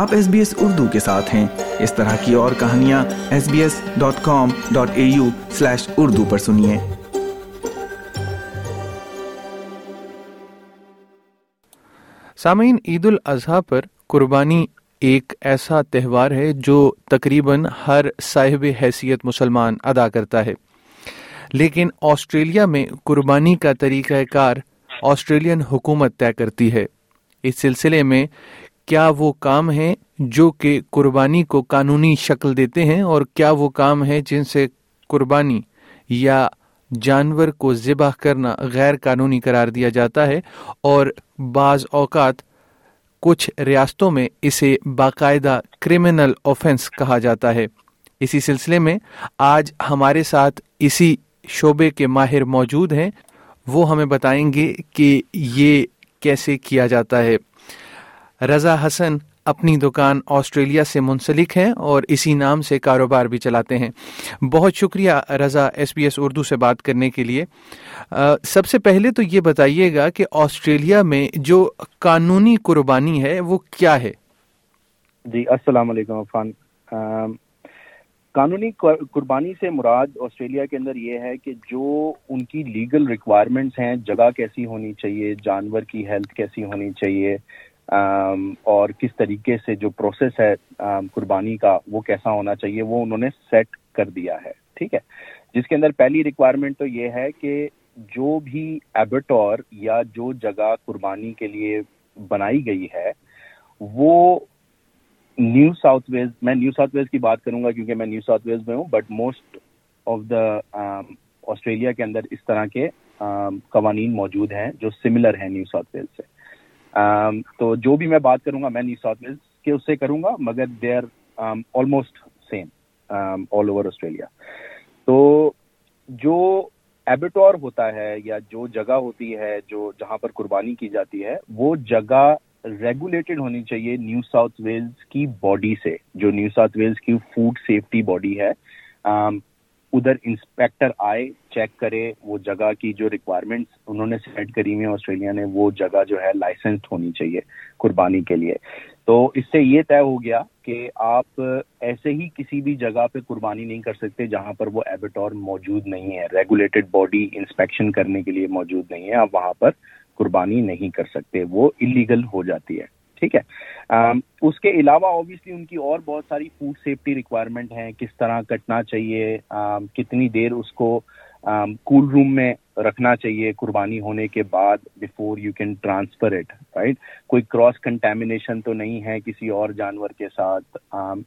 آپ S B S Urdu کے ساتھ ہیں۔ اس طرح کی اور کہانیاں S B S dot com dot A U slash Urdu پر سنیے۔ سامعین، عید الاضحیٰ پر قربانی ایک ایسا تہوار ہے جو تقریباً ہر صاحب حیثیت مسلمان ادا کرتا ہے۔ لیکن آسٹریلیا میں قربانی کا طریقہ کار آسٹریلین حکومت طے کرتی ہے۔ اس سلسلے میں کیا وہ کام ہیں جو کہ قربانی کو قانونی شکل دیتے ہیں اور کیا وہ کام ہیں جن سے قربانی یا جانور کو ذبح کرنا غیر قانونی قرار دیا جاتا ہے اور بعض اوقات کچھ ریاستوں میں اسے باقاعدہ کرمنل آفینس کہا جاتا ہے۔ اسی سلسلے میں آج ہمارے ساتھ اسی شعبے کے ماہر موجود ہیں۔ وہ ہمیں بتائیں گے کہ یہ کیسے کیا جاتا ہے۔ رضا حسن اپنی دکان آسٹریلیا سے منسلک ہیں اور اسی نام سے کاروبار بھی چلاتے ہیں۔ بہت شکریہ Raza S B S Urdu سے بات کرنے کے لیے۔ سب سے پہلے تو یہ بتائیے گا کہ آسٹریلیا میں جو قانونی قربانی ہے وہ کیا ہے؟ جی السلام علیکم، عفان۔ قانونی قربانی سے مراد آسٹریلیا کے اندر یہ ہے کہ جو ان کی لیگل ریکوائرمنٹس ہیں، جگہ کیسی ہونی چاہیے، جانور کی ہیلتھ کیسی ہونی چاہیے اور کس طریقے سے جو پروسیس ہے قربانی کا، وہ کیسا ہونا چاہیے، وہ انہوں نے سیٹ کر دیا ہے، ٹھیک ہے؟ جس کے اندر پہلی ریکوائرمنٹ تو یہ ہے کہ جو بھی ایبٹور یا جو جگہ قربانی کے لیے بنائی گئی ہے، وہ نیو ساؤتھ ویلز میں نیو ساؤتھ ویلز کی بات کروں گا کیونکہ میں نیو ساؤتھ ویلز میں ہوں but most of the Australia کے اندر اس طرح کے قوانین موجود ہیں جو سملر ہیں نیو ساؤتھ ویلز سے۔ Um, تو جو بھی میں بات کروں گا میں نیو ساؤتھ ویلز کے اس سے کروں گا، مگر they are almost same all over Australia تو جو ایبیٹور ہوتا ہے یا جو جگہ ہوتی ہے، جو جہاں پر قربانی کی جاتی ہے، وہ جگہ ریگولیٹڈ ہونی چاہیے نیو ساؤتھ ویلز کی باڈی سے، جو نیو ساؤتھ ویلز کی فوڈ سیفٹی باڈی ہے۔ um, ادھر انسپیکٹر آئے، چیک کرے وہ جگہ کی جو ریکوائرمنٹس انہوں نے سیٹ کری ہوئی آسٹریلیا نے، وہ جگہ جو ہے لائسنسڈ ہونی چاہیے قربانی کے لیے۔ تو اس سے یہ طے ہو گیا کہ آپ ایسے ہی کسی بھی جگہ پہ قربانی نہیں کر سکتے جہاں پر وہ ایبیٹور موجود نہیں ہے۔ ریگولیٹڈ باڈی انسپیکشن کرنے کے لیے موجود نہیں ہے۔ آپ وہاں پر قربانی نہیں کر سکتے۔ وہ انلیگل ہو جاتی ہے۔ ٹھیک ہے؟ اس کے علاوہ اوبیسلی ان کی اور بہت ساری فوڈ سیفٹی ریکوائرمنٹ ہیں، کس طرح کٹنا چاہیے کتنی دیر اس کو کول روم میں رکھنا چاہیے قربانی ہونے کے بعد before you can transfer it right کوئی کراس کنٹامنیشن تو نہیں ہے کسی اور جانور کے ساتھ۔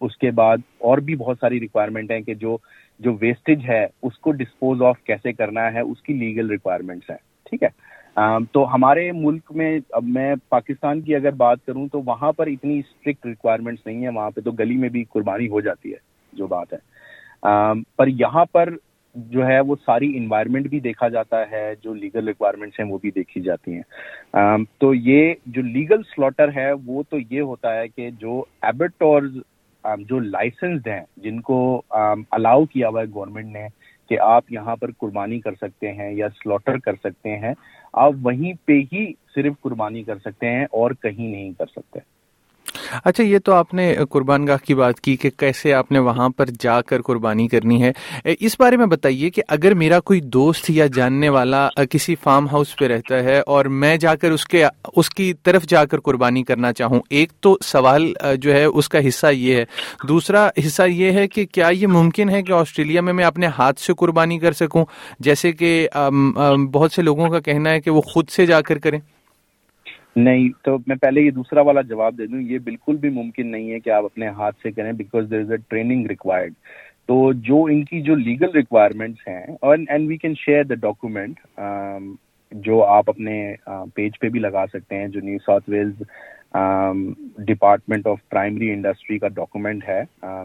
اس کے بعد اور بھی بہت ساری ریکوائرمنٹ ہیں کہ جو جو ویسٹیج ہے، اس کو ڈسپوز آف کیسے کرنا ہے، اس کی لیگل ریکوائرمنٹس ہیں۔ ٹھیک ہے؟ تو ہمارے ملک میں اب میں پاکستان کی اگر بات کروں تو وہاں پر اتنی اسٹرکٹ ریکوائرمنٹس نہیں ہیں، وہاں پہ تو گلی میں بھی قربانی ہو جاتی ہے، جو بات ہے۔ پر یہاں پر جو ہے وہ ساری انوائرمنٹ بھی دیکھا جاتا ہے، جو لیگل ریکوائرمنٹس ہیں وہ بھی دیکھی جاتی ہیں۔ تو یہ جو لیگل سلاٹر ہے وہ تو یہ ہوتا ہے کہ جو ایبٹورز جو لائسنسڈ ہیں، جن کو الاؤ کیا ہوا ہے گورنمنٹ نے کہ آپ یہاں پر قربانی کر سکتے ہیں یا سلوٹر کر سکتے ہیں، آپ وہیں پہ ہی صرف قربانی کر سکتے ہیں اور کہیں نہیں کر سکتے۔ اچھا یہ تو آپ نے قربان گاہ کی بات کی کہ کیسے آپ نے وہاں پر جا کر قربانی کرنی ہے۔ اس بارے میں بتائیے کہ اگر میرا کوئی دوست یا جاننے والا کسی فارم ہاؤس پہ رہتا ہے اور میں جا کر اس کے، اس کی طرف جا کر قربانی کرنا چاہوں، ایک تو سوال جو ہے، اس کا حصہ یہ ہے۔ دوسرا حصہ یہ ہے کہ کیا یہ ممکن ہے کہ آسٹریلیا میں میں اپنے ہاتھ سے قربانی کر سکوں؟ جیسے کہ بہت سے لوگوں کا کہنا ہے کہ وہ خود سے جا کر کریں۔ نہیں، تو میں پہلے یہ دوسرا والا جواب دے دوں، یہ بالکل بھی ممکن نہیں ہے کہ آپ اپنے ہاتھ سے کریں because there is a training required تو جو ان کی جو لیگل ریکوائرمنٹس ہیں and we can share the document جو آپ اپنے پیج پہ بھی لگا سکتے ہیں، جو New South Wales Department of Primary Industry کا ڈاکومنٹ ہے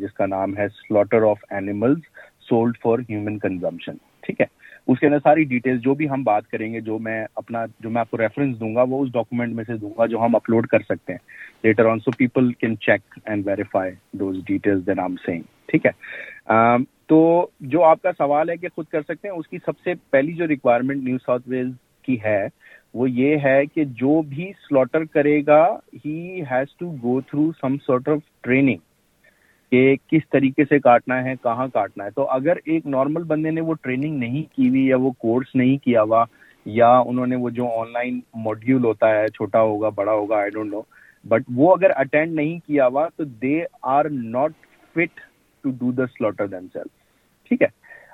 جس کا نام ہے slaughter of animals sold for human consumption ٹھیک ہے؟ اس کے اندر ساری ڈیٹیلز جو بھی ہم بات کریں گے، جو میں اپنا، جو میں آپ کو ریفرنس دوں گا، وہ اس ڈاکومنٹ میں سے دوں گا جو ہم اپلوڈ کر سکتے ہیں۔ Later on so people can check and verify those details then um سینگ ٹھیک ہے؟ تو جو آپ کا سوال ہے کہ خود کر سکتے ہیں، اس کی سب سے پہلی جو ریکوائرمنٹ نیو ساؤتھ ویلز کی ہے، وہ یہ ہے کہ جو بھی سلوٹر کرے گا ہی has to go through some sort of training کہ کس طریقے سے کاٹنا ہے، کہاں کاٹنا ہے۔ تو اگر ایک نارمل بندے نے وہ ٹریننگ نہیں کی ہوئی یا وہ کورس نہیں کیا ہوا یا انہوں نے وہ جو آن لائن ماڈیول ہوتا ہے، چھوٹا ہوگا، بڑا ہوگا آئی ڈونٹ نو بٹ وہ اگر اٹینڈ نہیں کیا ہوا تو they are not fit to do the slaughter then sell ٹھیک ہے؟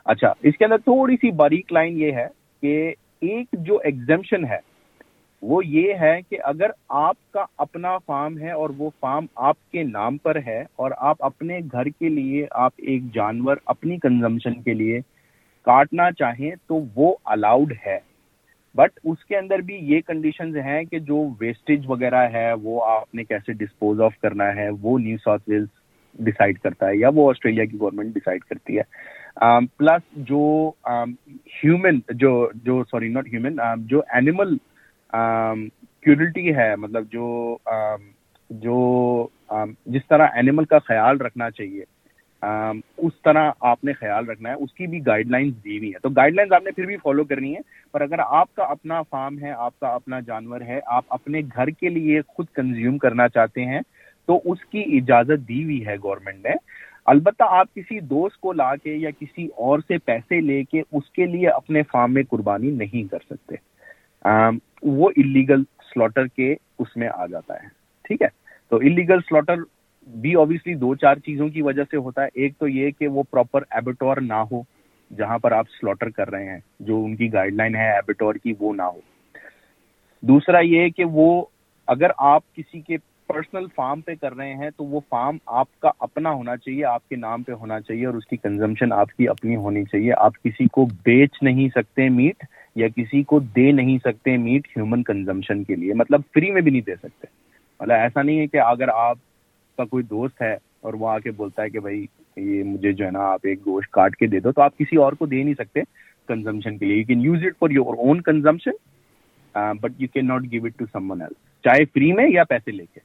اچھا اس کے اندر تھوڑی سی باریک لائن یہ ہے کہ ایک جو ایگزمشن ہے وہ یہ ہے کہ اگر آپ کا اپنا فارم ہے اور وہ فارم آپ کے نام پر ہے اور آپ اپنے گھر کے لیے آپ ایک جانور اپنی کنزمپشن کے لیے کاٹنا چاہیں تو وہ الاؤڈ ہے۔ بٹ اس کے اندر بھی یہ کنڈیشنز ہیں کہ جو ویسٹیج وغیرہ ہے وہ آپ نے کیسے ڈسپوز آف کرنا ہے، وہ نیو ساؤتھ ویلز ڈسائڈ کرتا ہے یا وہ آسٹریلیا کی گورنمنٹ ڈسائڈ کرتی ہے۔ um, پلس جو um, ہیومن جو جو سوری ناٹ ہیومن جو اینیمل کیورٹی ہے مطلب جو جو جس طرح اینیمل کا خیال رکھنا چاہیے اس طرح آپ نے خیال رکھنا ہے، اس کی بھی گائیڈ لائنس دی ہوئی ہیں۔ تو گائیڈ لائنس آپ نے پھر بھی فالو کرنی ہے پر اگر آپ کا اپنا فارم ہے، آپ کا اپنا جانور ہے، آپ اپنے گھر کے لیے خود کنزیوم کرنا چاہتے ہیں، تو اس کی اجازت دی ہوئی ہے گورنمنٹ نے۔ البتہ آپ کسی دوست کو لا کے یا کسی اور سے پیسے لے کے اس کے لیے اپنے فارم میں قربانی نہیں کر سکتے۔ وہ انلیگل سلوٹر کے اس میں آ جاتا ہے۔ ٹھیک ہے؟ تو انلیگل سلوٹر بھی اوبیسلی دو چار چیزوں کی وجہ سے ہوتا ہے۔ ایک تو یہ کہ وہ پراپر ایبیٹور نہ ہو، جہاں پر آپ سلوٹر کر رہے ہیں، جو ان کی گائیڈ لائن ہے ایبیٹور کی، وہ نہ ہو۔ دوسرا یہ کہ وہ اگر آپ کسی کے پرسنل فارم پہ کر رہے ہیں، تو وہ فارم آپ کا اپنا ہونا چاہیے، آپ کے نام پہ ہونا چاہیے اور اس کی کنزمپشن آپ کی اپنی ہونی چاہیے۔ آپ کسی کو بیچ نہیں سکتے میٹ یا کسی کو دے نہیں سکتے میٹ ہیومن کنزمپشن کے لیے مطلب فری میں بھی نہیں دے سکتے۔ مطلب ایسا نہیں ہے کہ اگر آپ کا کوئی دوست ہے اور وہ آ کے بولتا ہے کہ بھائی یہ مجھے جو ہے نا آپ ایک گوشت کاٹ کے دے دو، تو آپ کسی اور کو دے نہیں سکتے کنزمپشن کے لیے۔ You can use it for your own consumption but you can not give it to someone else چاہے فری میں یا پیسے لے کے۔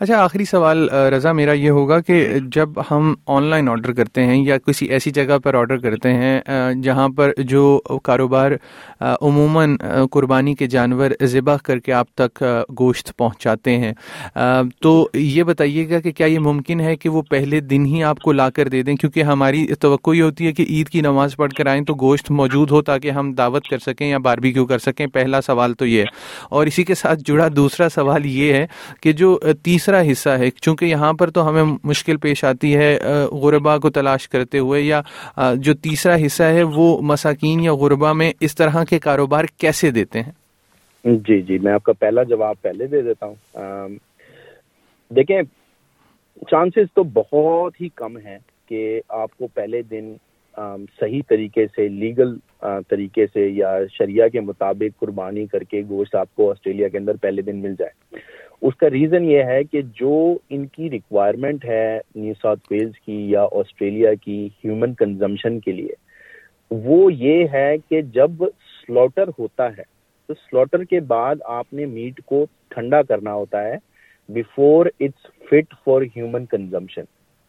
اچھا آخری سوال رضا، میرا یہ ہوگا کہ جب ہم آن لائن آرڈر کرتے ہیں یا کسی ایسی جگہ پر آرڈر کرتے ہیں جہاں پر جو کاروبار عموماً قربانی کے جانور ذبح کر کے آپ تک گوشت پہنچاتے ہیں تو یہ بتائیے گا کہ کیا یہ ممکن ہے کہ وہ پہلے دن ہی آپ کو لا کر دے دیں؟ کیونکہ ہماری توقع یہ ہوتی ہے کہ عید کی نماز پڑھ کر آئیں تو گوشت موجود ہو تاکہ ہم دعوت کر سکیں یا باربی کیوں کر سکیں، پہلا سوال تو یہ ہے۔ اور اسی کے ساتھ جڑا دوسرا سوال یہ ہے کہ جو تیسرا حصہ ہے۔ چونکہ یہاں پر تو ہمیں مشکل پیش آتی ہے غربا کو تلاش کرتے ہوئے یا جو تیسرا حصہ ہے، وہ مساکین یا غربا میں اس طرح کے کاروبار کیسے دیتے ہیں؟ جی جی میں آپ کا پہلا جواب پہلے دے دیتا ہوں۔ دیکھیں چانسز تو بہت ہی کم ہیں کہ آپ کو پہلے دن صحیح طریقے سے لیگل طریقے سے یا شریعہ کے مطابق قربانی کر کے گوشت آپ کو آسٹریلیا کے اندر پہلے دن مل جائے۔ اس کا ریزن یہ ہے کہ جو ان کی ریکوائرمنٹ ہے نیو ساؤتھ ویلز کی یا آسٹریلیا کی ہیومن کنزمپشن کے لیے، وہ یہ ہے کہ جب سلوٹر ہوتا ہے، تو سلوٹر کے بعد آپ نے میٹ کو ٹھنڈا کرنا ہوتا ہے before it's fit for human consumption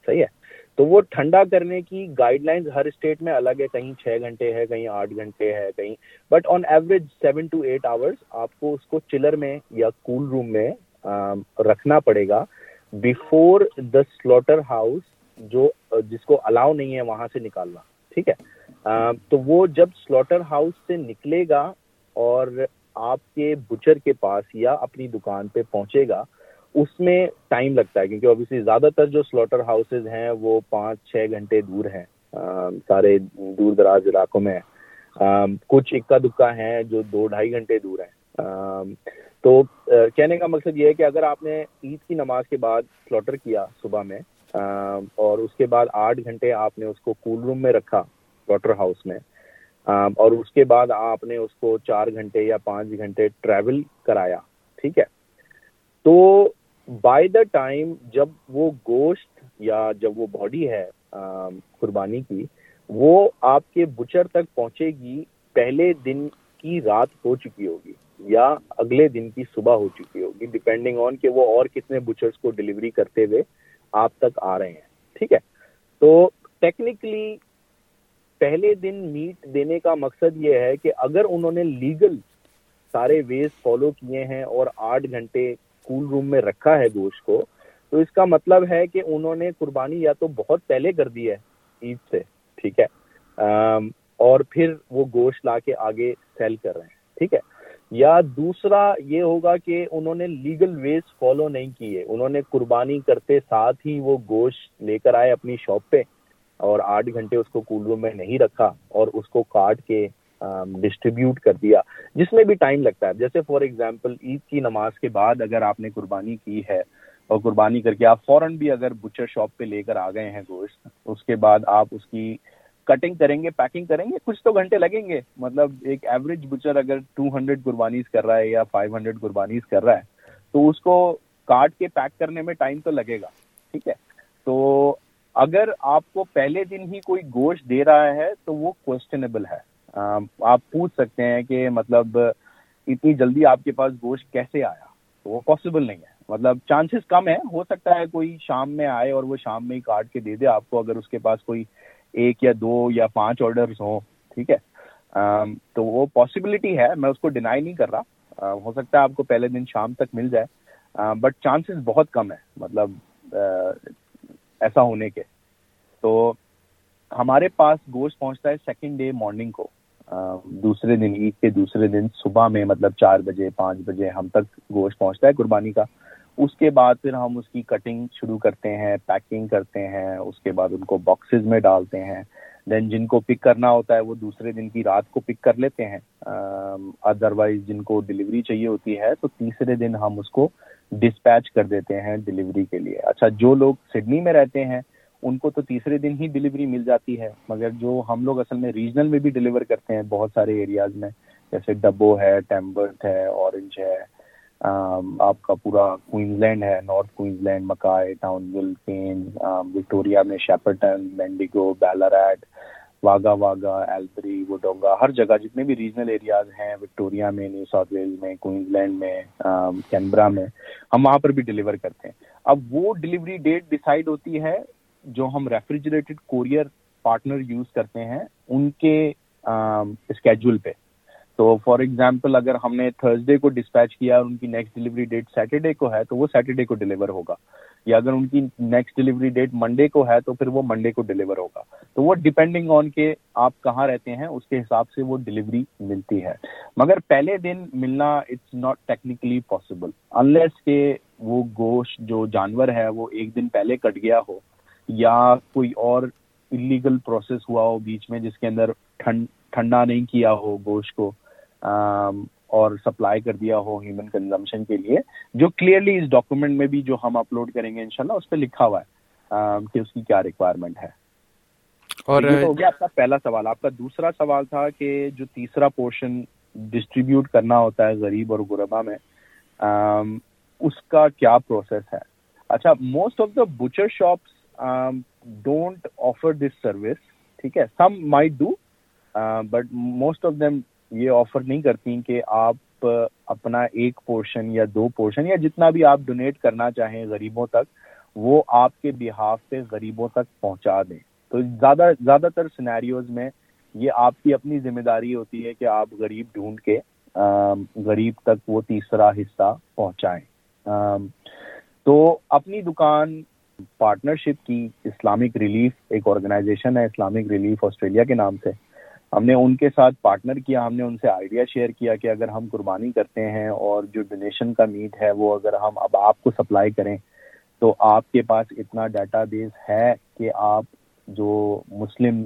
صحیح ہے؟ تو وہ ٹھنڈا کرنے کی گائیڈ لائنز ہر اسٹیٹ میں الگ ہے، کہیں چھ گھنٹے ہے، کہیں آٹھ گھنٹے ہے، کہیں but on average seven to eight hours آپ کو اس کو چلر میں یا کول روم میں رکھنا پڑے گا۔ بیفور دا سلوٹر ہاؤس جو، جس کو الاؤ نہیں ہے وہاں سے نکالنا، ٹھیک ہے؟ تو وہ جب سلوٹر ہاؤس سے نکلے گا اور آپ کے بچر کے پاس یا اپنی دکان پہ پہنچے گا، اس میں ٹائم لگتا ہے۔ کیونکہ اوبیسلی زیادہ تر جو سلوٹر ہاؤسز ہیں، وہ پانچ، چھ گھنٹے دور ہیں۔ سارے دور دراز علاقوں میں کچھ اکا دکا ہیں جو دو، ڈھائی گھنٹے دور ہیں۔ تو کہنے کا مقصد یہ ہے کہ اگر آپ نے عید کی نماز کے بعد سلوٹر کیا صبح میں اور اس کے بعد آٹھ گھنٹے آپ نے اس کو کول روم میں رکھا سلوٹر ہاؤس میں اور اس کے بعد آپ نے اس کو چار گھنٹے یا پانچ گھنٹے ٹریول کرایا، ٹھیک ہے؟ تو بائی دا ٹائم جب وہ گوشت یا جب وہ باڈی ہے قربانی کی، وہ آپ کے بچر تک پہنچے گی، پہلے دن کی رات ہو چکی ہوگی۔ یا اگلے دن کی صبح ہو چکی ہوگی ڈپینڈنگ آن کہ وہ اور کتنے بچرس کو ڈلیوری کرتے ہوئے آپ تک آ رہے ہیں، ٹھیک ہے؟ تو ٹیکنیکلی پہلے دن میٹ دینے کا مقصد یہ ہے کہ اگر انہوں نے لیگل سارے ویز فالو کیے ہیں اور آٹھ گھنٹے کول روم میں رکھا ہے گوشت کو، تو اس کا مطلب ہے کہ انہوں نے قربانی یا تو بہت پہلے کر دی ہے عید سے، ٹھیک ہے؟ اور پھر وہ گوشت لا کے آگے سیل کر رہے ہیں، ٹھیک ہے؟ یا دوسرا یہ ہوگا کہ انہوں نے لیگل ویز فالو نہیں کیے۔ انہوں نے قربانی کرتے ساتھ ہی وہ گوشت لے کر آئے اپنی شاپ پہ اور آٹھ گھنٹے اس کو کول روم میں نہیں رکھا اور اس کو کاٹ کے ڈسٹریبیوٹ کر دیا۔ جس میں بھی ٹائم لگتا ہے۔ جیسے فار ایگزامپل عید کی نماز کے بعد اگر آپ نے قربانی کی ہے اور قربانی کر کے آپ فوراً بھی اگر بچر شاپ پہ لے کر آ گئے ہیں گوشت، اس کے بعد آپ اس کی کٹنگ کریں گے پیکنگ کریں گے، کچھ تو گھنٹے لگیں گے۔ مطلب ایک ایوریج بچر اگر ٹو ہنڈریڈ قربانیز کر رہا ہے یا فائیو ہنڈریڈ قربانیز کر رہا ہے، تو اس کو کاٹ کے پیک کرنے میں ٹائم تو لگے گا، ٹھیک ہے؟ تو اگر آپ کو پہلے دن ہی کوئی گوشت دے رہا ہے، تو وہ کوشچنیبل ہے۔ آپ پوچھ سکتے ہیں کہ مطلب اتنی جلدی آپ کے پاس گوشت کیسے آیا؟ تو وہ پاسبل نہیں ہے۔ مطلب چانسز کم ہے ہو سکتا ہے کوئی شام میں آئے اور وہ شام میں ہی کاٹ کے دے دے، آپ کو اگر اس کے پاس کوئی ایک یا دو یا پانچ آرڈرز ہوں، ٹھیک ہے؟ تو وہ پاسبلٹی ہے، میں اس کو ڈینائی نہیں کر رہا۔ ہو سکتا ہے آپ کو پہلے دن شام تک مل جائے۔ بٹ چانسز بہت کم ہے مطلب ایسا ہونے کے۔ تو ہمارے پاس گوشت پہنچتا ہے سیکنڈ ڈے مارننگ کو۔ دوسرے دن عید کے دوسرے دن صبح میں مطلب چار بجے، پانچ بجے ہم تک گوشت پہنچتا ہے قربانی کا۔ اس کے بعد پھر ہم اس کی کٹنگ شروع کرتے ہیں پیکنگ کرتے ہیں، اس کے بعد ان کو باکسز میں ڈالتے ہیں۔ دین جن کو پک کرنا ہوتا ہے، وہ دوسرے دن کی رات کو پک کر لیتے ہیں۔ ادروائز جن کو ڈلیوری چاہیے ہوتی ہے، تو تیسرے دن ہم اس کو ڈسپیچ کر دیتے ہیں ڈلیوری کے لیے۔ اچھا جو لوگ سڈنی میں رہتے ہیں، ان کو تو تیسرے دن ہی ڈلیوری مل جاتی ہے۔ مگر جو ہم لوگ اصل میں ریجنل میں بھی ڈلیور کرتے ہیں بہت سارے ایریاز میں، جیسے ڈبو ہے ٹیمبرتھ ہے اورنج ہے۔ آپ کا پورا کوئنز لینڈ ہے، north Queensland Mackay, Townsville پین وکٹوریا میں شیپرٹن، مینڈیگو بیلاریٹ واگا واگا، ایلبری، وڈونگا، ہر جگہ جتنے بھی ریجنل ایریاز ہیں، وکٹوریا میں نیو ساؤتھ ویلز میں کوئنز لینڈ میں کینبرا میں، ہم وہاں پر بھی ڈلیور کرتے ہیں۔ اب وہ ڈلیوری ڈیٹ ڈیسائیڈ ہوتی ہے جو ہم ریفریجریٹڈ کوریئر پارٹنر یوز کرتے ہیں، ان کے اسکیجول پہ۔ تو فار ایگزامپل اگر ہم نے تھرسڈے کو ڈسپیچ کیا اور ان کی نیکسٹ ڈلیوری ڈیٹ سیٹرڈے کو ہے، تو وہ سیٹرڈے کو ڈلیور ہوگا۔ یا اگر ان کی نیکسٹ ڈلیوری ڈیٹ منڈے کو ہے، تو پھر وہ منڈے کو ڈلیور ہوگا۔ تو وہ ڈپینڈنگ آن کے آپ کہاں رہتے ہیں، اس کے حساب سے وہ ڈلیوری ملتی ہے۔ مگر پہلے دن ملنا it's not technically possible unless کہ وہ گوشت جو جانور ہے، وہ ایک دن پہلے کٹ گیا ہو، یا کوئی اور انلیگل پروسیس ہوا ہو بیچ میں، جس کے اندر ٹھنڈا نہیں کیا ہو گوشت کو۔ اور سپلائی کر دیا ہو ہیومن کنزمپشن کے لیے جو کلیئرلی اس ڈاکومنٹ میں بھی جو ہم اپلوڈ کریں گے انشاءاللہ اس پہ لکھا ہوا ہے کہ اس کی کیا ریکوائرمنٹ ہے۔ اور ہو گیا آپ کا پہلا سوال۔ آپ کا دوسرا سوال تھا کہ جو تیسرا پورشن ڈسٹریبیوٹ کرنا ہوتا ہے غریب اور غربا میں اس کا کیا پروسیس ہے؟ اچھا most of the butcher shops don't offer this service ٹھیک ہے؟ Some might do but most of them یہ آفر نہیں کرتی کہ آپ اپنا ایک پورشن یا دو پورشن یا جتنا بھی آپ ڈونیٹ کرنا چاہیں غریبوں تک، وہ آپ کے بحاف پہ غریبوں تک پہنچا دیں۔ تو زیادہ زیادہ تر سینیریوز میں یہ آپ کی اپنی ذمہ داری ہوتی ہے کہ آپ غریب ڈھونڈ کے غریب تک وہ تیسرا حصہ پہنچائیں۔ تو اپنی دکان پارٹنرشپ کی اسلامک ریلیف ایک آرگنائزیشن ہے اسلامک ریلیف آسٹریلیا کے نام سے۔ ہم نے ان کے ساتھ پارٹنر کیا، ہم نے ان سے آئیڈیا شیئر کیا کہ اگر ہم قربانی کرتے ہیں اور جو ڈونیشن کا میٹ ہے وہ اگر ہم اب آپ کو سپلائی کریں، تو آپ کے پاس اتنا ڈیٹا بیس ہے کہ آپ جو مسلم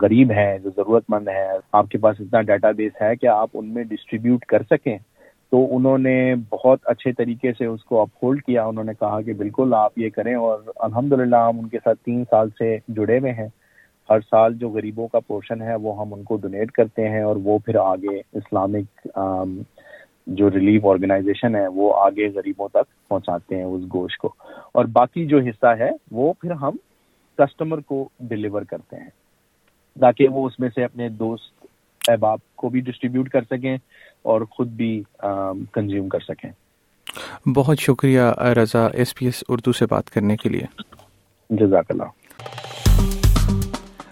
غریب ہیں، جو ضرورت مند ہیں، آپ کے پاس اتنا ڈیٹا بیس ہے کہ آپ ان میں ڈسٹریبیوٹ کر سکیں۔ تو انہوں نے بہت اچھے طریقے سے اس کو اپ ہولڈ کیا۔ انہوں نے کہا کہ بالکل آپ یہ کریں اور الحمد ہم ان کے ساتھ تین سال سے جڑے ہوئے ہیں۔ ہر سال جو غریبوں کا پورشن ہے وہ ہم ان کو ڈونیٹ کرتے ہیں اور وہ پھر آگے اسلامک جو ریلیف آرگنائزیشن ہے وہ آگے غریبوں تک پہنچاتے ہیں اس گوشت کو۔ اور باقی جو حصہ ہے وہ پھر ہم کسٹمر کو ڈلیور کرتے ہیں۔ تاکہ وہ اس میں سے اپنے دوست احباب کو بھی ڈسٹریبیوٹ کر سکیں اور خود بھی کنزیوم کر سکیں۔ بہت شکریہ Raza S B S Urdu سے بات کرنے کے لیے۔ جزاک اللہ۔